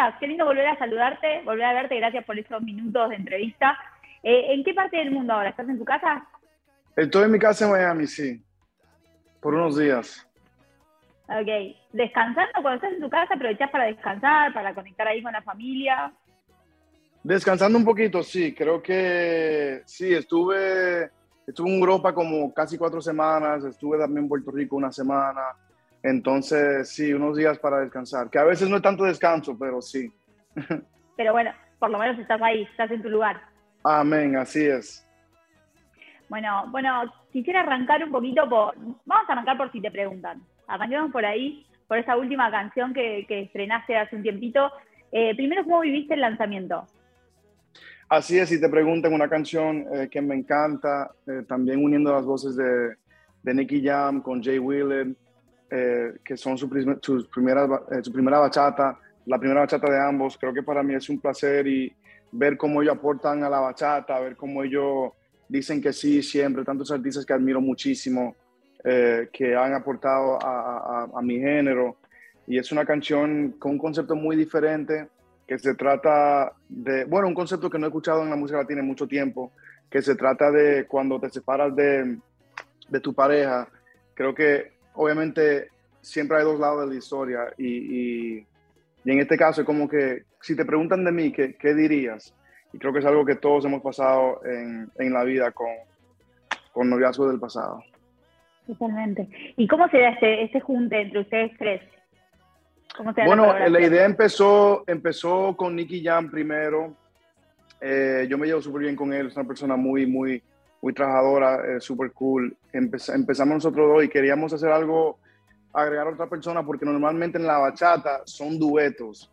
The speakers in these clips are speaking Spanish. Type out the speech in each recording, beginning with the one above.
entrevistas. Qué lindo volver a saludarte, volver a verte. Gracias por esos minutos de entrevista. Eh, ¿En qué parte del mundo ahora? ¿Estás en tu casa? Estoy en mi casa en Miami, sí. Por unos días. Ok. ¿Descansando? Cuando estás en tu casa, aprovechás para descansar, para conectar ahí con la familia. Descansando un poquito, sí. Creo que sí, estuve, estuve en Europa como casi cuatro semanas. Estuve también en Puerto Rico una semana. Entonces, sí, unos días para descansar. Que a veces no es tanto descanso, pero sí. Pero bueno, por lo menos estás ahí, estás en tu lugar. Amén, así es. Bueno, bueno, quisiera arrancar un poquito por. Vamos a arrancar por si te preguntan. Arranquemos por ahí, por esa última canción que, que estrenaste hace un tiempito. Eh, primero, ¿cómo viviste el lanzamiento? Así es, si te preguntan una canción eh, que me encanta, eh, también uniendo las voces de, de Nicky Jam con Jay Wheeler, que son su, sus primeras, su primera bachata, la primera bachata de ambos, creo que para mí es un placer y ver cómo ellos aportan a la bachata, ver cómo ellos dicen que sí siempre, tantos artistas que admiro muchísimo, eh, que han aportado a, a, mi género. Y es una canción con un concepto muy diferente, que se trata de, bueno, un concepto que no he escuchado en la música latina en mucho tiempo, que se trata de cuando te separas de, de tu pareja. Creo que obviamente siempre hay dos lados de la historia y, y, y en este caso es como que si te preguntan de mí, ¿qué, ¿qué, dirías? Y creo que es algo que todos hemos pasado en, en la vida con, con noviazgo del pasado. Totalmente. ¿Y cómo se da este, este junte entre ustedes tres? bueno, la, idea empezó, empezó con Nicky Jam primero. Eh, yo me llevo súper bien con él, es una persona muy, muy, muy trabajadora, eh, súper cool. empezamos nosotros dos y queríamos hacer algo, agregar a otra persona, porque normalmente en la bachata son duetos.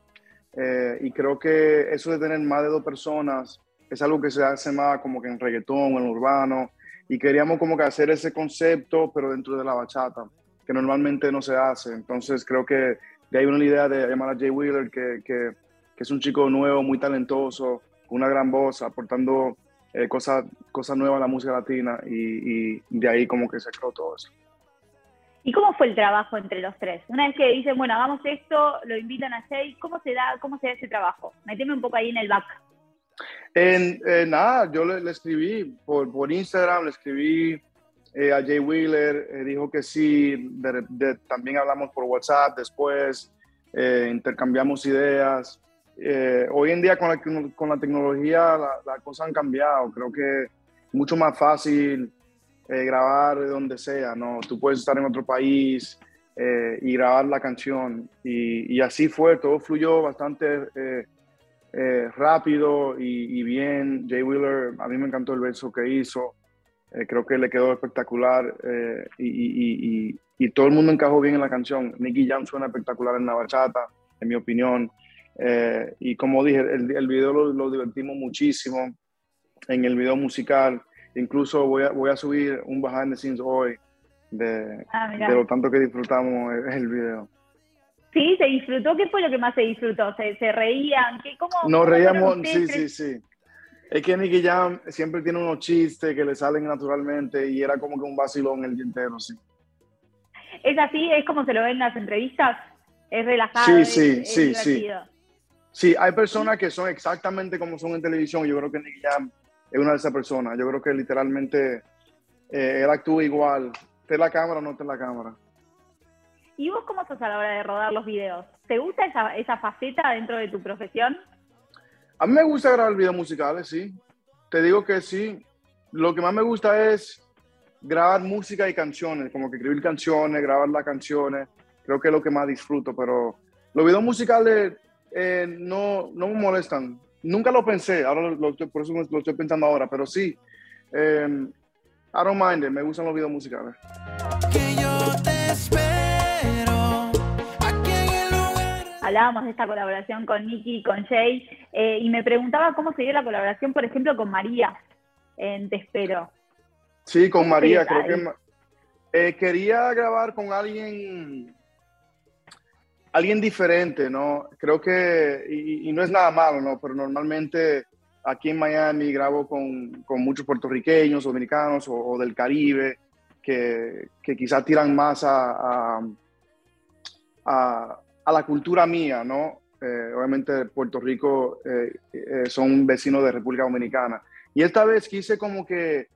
Eh, y creo que eso de tener más de dos personas es algo que se hace más como que en reggaetón en urbano. Y queríamos como que hacer ese concepto, pero dentro de la bachata, que normalmente no se hace. Entonces creo que de ahí una idea de llamar a Jay Wheeler, que, que, que es un chico nuevo, muy talentoso, con una gran voz, aportando eh, cosas, cosas nuevas a la música latina. Y, y de ahí como que se creó todo eso. ¿Y cómo fue el trabajo entre los tres? Una vez que dicen, bueno, hagamos esto, lo invitan a Jay, ¿cómo se da, cómo se da ese trabajo? Meteme un poco ahí en el back. En, nada, yo le, escribí por, por, Instagram, le escribí eh, a Jay Wheeler, eh, dijo que sí, también hablamos por WhatsApp después, eh, intercambiamos ideas. Hoy en día con la, con la tecnología las la cosas han cambiado, creo que es mucho más fácil eh, grabar de donde sea, ¿no? Tú puedes estar en otro país eh, y grabar la canción. Y, así fue, todo fluyó bastante eh, rápido y, y, bien. Jay Wheeler, a mí me encantó el verso que hizo. creo que le quedó espectacular y, y, todo el mundo encajó bien en la canción. Nicky Jam suena espectacular en la bachata, en mi opinión. Y como dije, el, el video lo, lo divertimos muchísimo en el video musical. Incluso voy a, voy a subir un behind the scenes hoy de, ah, de lo tanto que disfrutamos el video. Sí, se disfrutó. ¿Qué fue lo que más se disfrutó? ¿Se, se reían? ¿Qué, cómo, Nos reíamos, sí, sí, sí. Es que Nicky Jam siempre tiene unos chistes que le salen naturalmente y era como que un vacilón el día entero, sí. ¿Es así? ¿Es como se lo ven en las entrevistas? ¿Es relajado? Sí, sí, sí, sí. Sí, hay personas que son exactamente como son en televisión. Yo creo que Nicky Jam es una de esas personas. Yo creo que literalmente eh, él actúa igual, esté la cámara o no esté la cámara. ¿Y vos cómo sos a la hora de rodar los videos? ¿Te gusta esa, esa faceta dentro de tu profesión? A mí me gusta grabar videos musicales, sí. Te digo que sí. Lo que más me gusta es grabar música y canciones, como que escribir canciones, grabar las canciones. Creo que es lo que más disfruto, pero los videos musicales eh, no, no me molestan. Nunca lo pensé, ahora lo, por eso lo estoy pensando ahora, pero sí. Eh, I don't mind it, me gustan los videos musicales. Hablábamos de esta colaboración con Nicky y con Jay, eh, y me preguntaba cómo sería la colaboración, por ejemplo, con María en Te Espero. Sí, con María, creo que eh, quería grabar con alguien alguien diferente, ¿no? Creo que, y, no es nada malo, ¿no? Pero normalmente aquí en Miami grabo con, con muchos puertorriqueños, dominicanos o, del Caribe, que, que, quizás tiran más a, a, la cultura mía, ¿no? eh, obviamente Puerto Rico son vecinos de República Dominicana. Y esta vez quise como que,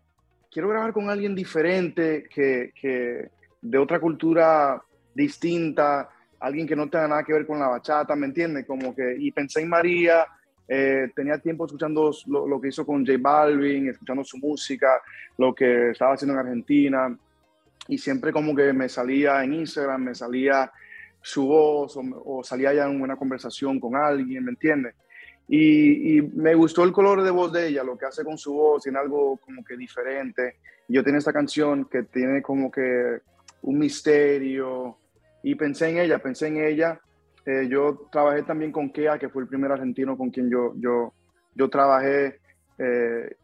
quiero grabar con alguien diferente, que, que de otra cultura distinta, alguien que no tenga nada que ver con la bachata, ¿me entiendes? Como que, y pensé en María, eh, tenía tiempo escuchando lo, que hizo con J Balvin, escuchando su música, lo que estaba haciendo en Argentina, y siempre como que me salía en Instagram, me salía su voz, o, salía ya en una conversación con alguien, ¿me entiendes? Y, y, me gustó el color de voz de ella, lo que hace con su voz, tiene algo como que diferente. Yo tengo esta canción que tiene como que un misterio, y pensé en ella, pensé en ella. Eh, yo trabajé también con Kea, que fue el primer argentino con quien yo, yo, yo trabajé. Eh,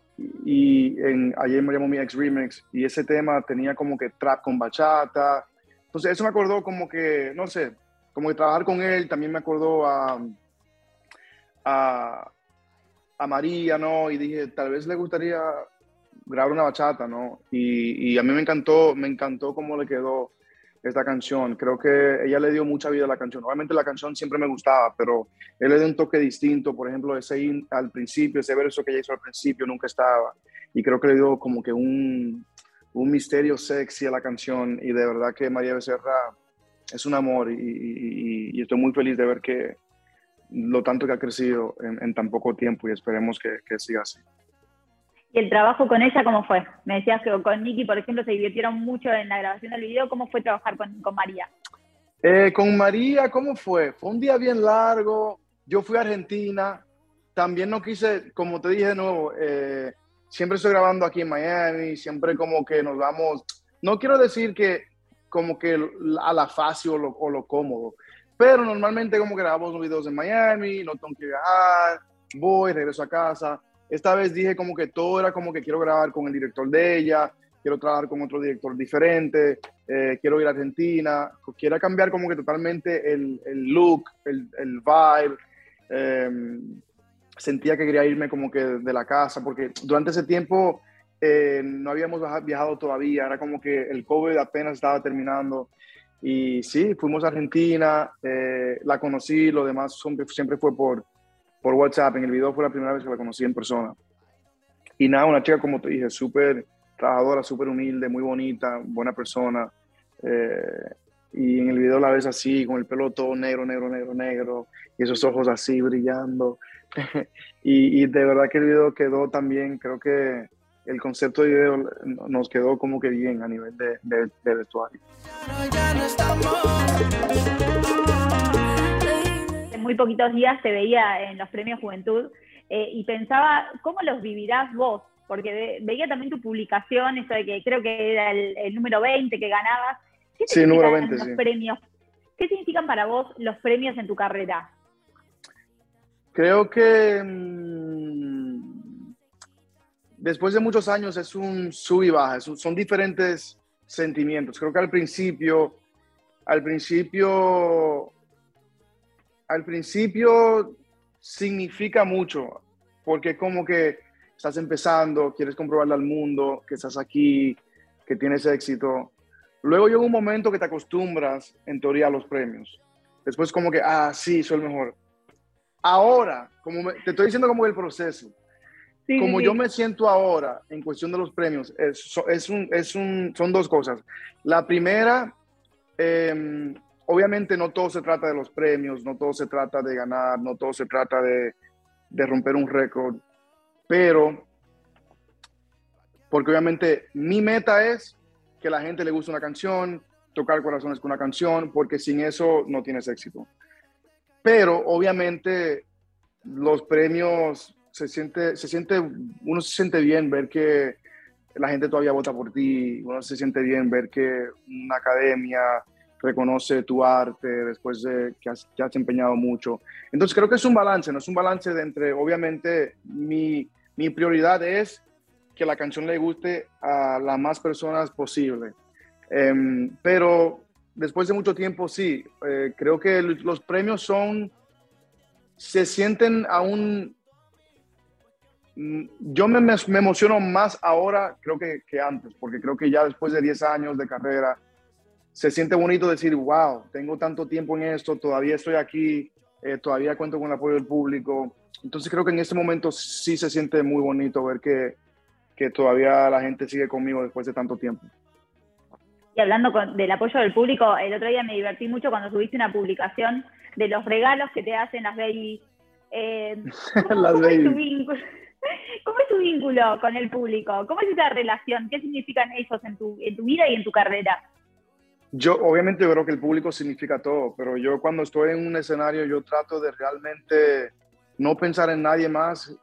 y en, ayer me llamó mi ex remix y ese tema tenía como que trap con bachata. Entonces eso me acordó como que, no sé, como que trabajar con él también me acordó a, a, a María, ¿no? Y dije, tal vez le gustaría grabar una bachata, ¿no? Y, y, a mí me encantó, me encantó cómo le quedó esta canción. Creo que ella le dio mucha vida a la canción. Obviamente la canción siempre me gustaba, pero él le dio un toque distinto. Por ejemplo, ese al principio, ese verso que ella hizo al principio nunca estaba. Y creo que le dio como que un, un misterio sexy a la canción. Y de verdad que María Becerra es un amor y, estoy muy feliz de ver que lo tanto que ha crecido en, tan poco tiempo y esperemos que siga así. ¿Y el trabajo con ella cómo fue? Me decías que con Nicky, por ejemplo, se divirtieron mucho en la grabación del video. ¿Cómo fue trabajar con, con María? Eh, con María, ¿cómo fue? Fue un día bien largo. Yo fui a Argentina. También no quise, como te dije de nuevo, eh, siempre estoy grabando aquí en Miami, siempre como que nos vamos, no quiero decir que como que a la fácil o lo, o lo cómodo, pero normalmente como que grabamos los videos en Miami, no tengo que viajar, voy, regreso a casa esta vez dije como que todo era como que quiero grabar con el director de ella, quiero trabajar con otro director diferente, eh, quiero ir a Argentina, quiero cambiar como que totalmente el, el look, el, el vibe. Em, sentía que quería irme como que de la casa, porque durante ese tiempo eh, no habíamos viajado todavía, era como que el COVID apenas estaba terminando. Y sí, fuimos a Argentina, eh, la conocí, lo demás siempre fue por, por WhatsApp. En el video fue la primera vez que la conocí en persona. Y nada, una chica, como te dije, súper trabajadora, súper humilde, muy bonita, buena persona. Eh, y en el video la ves así, con el pelo todo negro, negro, negro, negro, y esos ojos así brillando. y, de verdad que el video quedó también, creo que el concepto de video nos quedó como que bien a nivel de, de, de vestuario muy poquitos días te veía en los premios Juventud eh, y pensaba, ¿cómo los vivirás vos? Porque veía también tu publicación, eso de que creo que era el, número 20 que ganabas. ¿Qué sí, número 20, los premios? ¿Qué significan para vos los premios en tu carrera? Creo que mm, después de muchos años es un sub y baja, son diferentes sentimientos. Creo que al principio, al principio al principio significa mucho, porque como que estás empezando, quieres comprobarle al mundo que estás aquí, que tienes éxito. Luego llega un momento que te acostumbras, en teoría, a los premios. Después como que, ah, sí, soy el mejor. Ahora, como te estoy diciendo como el proceso, como yo me siento ahora en cuestión de los premios, es, es un, es un, son dos cosas. La primera, eh, obviamente no todo se trata de los premios, no todo se trata de ganar, no todo se trata de, romper un récord, pero porque obviamente mi meta es que la gente le guste una canción, tocar corazones con una canción, porque sin eso no tienes éxito. Pero obviamente los premios se siente, se siente, uno se siente bien ver que la gente todavía vota por ti, uno se siente bien ver que una academia, reconoce tu arte después de que has, empeñado mucho. Entonces creo que es un balance, no es un balance de entre, obviamente, mi, mi prioridad es que la canción le guste a las más personas posible. Em, pero después de mucho tiempo, sí, eh, creo que los premios son, se sienten aún, mm, yo me, me, emociono más ahora, creo que, que antes, porque creo que ya después de 10 años de carrera, se siente bonito decir, wow, tengo tanto tiempo en esto, todavía estoy aquí eh, todavía cuento con el apoyo del público. Entonces creo que en este momento sí se siente muy bonito ver que, que todavía la gente sigue conmigo después de tanto tiempo. Y hablando del apoyo del público, el otro día me divertí mucho cuando subiste una publicación de los regalos que te hacen las baby. Eh, las ¿cómo, Es tu vínculo, ¿Cómo es tu vínculo con el público? ¿Cómo es esa relación? ¿Qué significan ellos en tu, en tu vida y en tu carrera? Yo obviamente creo que el público significa todo, pero yo cuando estoy en un escenario yo trato de realmente no pensar en nadie más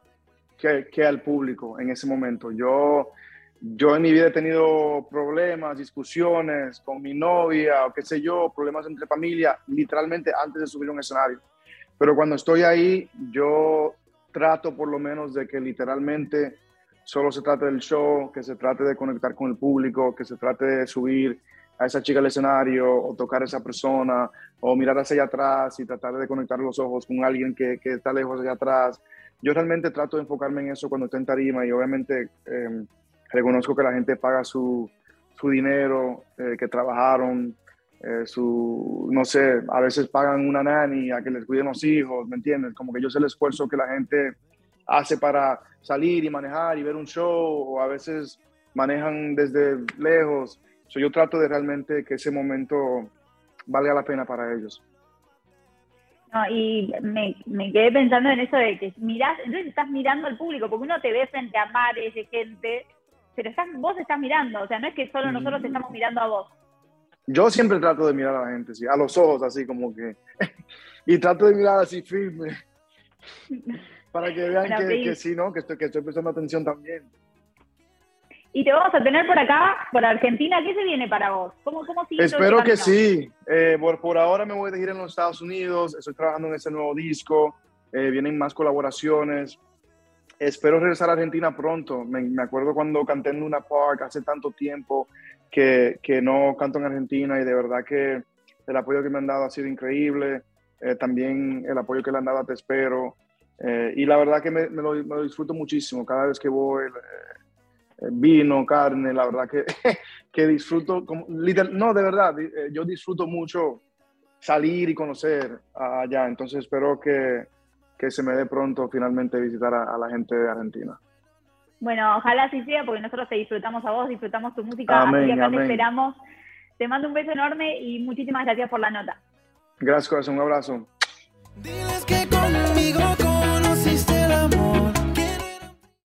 que, que al público en ese momento. Yo, yo en mi vida he tenido problemas, discusiones con mi novia o qué sé yo, problemas entre familia, literalmente antes de subir a un escenario. Pero cuando estoy ahí, yo trato por lo menos de que literalmente solo se trate del show, que se trate de conectar con el público, que se trate de subir a esa chica al escenario o tocar a esa persona o mirar hacia allá atrás y tratar de conectar los ojos con alguien que, que está lejos allá atrás. Yo realmente trato de enfocarme en eso cuando estoy en tarima y obviamente em, reconozco que la gente paga su, su dinero, eh, que trabajaron, eh, su, no sé, a veces pagan una nanny a que les cuiden los hijos, ¿me entiendes? Como que yo sé el esfuerzo que la gente hace para salir y manejar y ver un show o a veces manejan desde lejos yo trato de realmente que ese momento valga la pena para ellos. No, y me, me, quedé pensando en eso de que mirás, entonces estás mirando al público, porque uno te ve frente a mares de gente, pero estás, vos estás mirando, o sea, no es que solo nosotros estamos mirando a vos. Yo siempre trato de mirar a la gente, sí, a los ojos, así como que, y trato de mirar así firme, para que vean que, que, sí, ¿no? Que estoy, que estoy prestando atención también. Y te vamos a tener por acá, por Argentina. ¿Qué se viene para vos? ¿Cómo, cómo sigue Espero que sí. Eh, por, por, ahora me voy a ir en los Estados Unidos. Estoy trabajando en ese nuevo disco. Eh, vienen más colaboraciones. Espero regresar a Argentina pronto. Me, me, acuerdo cuando canté en Luna Park hace tanto tiempo que, que, no canto en Argentina y de verdad que el apoyo que me han dado ha sido increíble. Eh, también el apoyo que le han dado a Te Espero. y la verdad que me, me, lo, me, lo, disfruto muchísimo. Cada vez que voy, eh, vino, carne, la verdad que, que disfruto, como, no, de verdad, eh, yo disfruto mucho salir y conocer allá, entonces espero que, que se me dé pronto finalmente visitar a, la gente de Argentina. Bueno, ojalá así sea, porque nosotros te disfrutamos a vos, disfrutamos tu música, así que acá te esperamos. Te mando un beso enorme y muchísimas gracias por la nota. Gracias, corazón, un abrazo.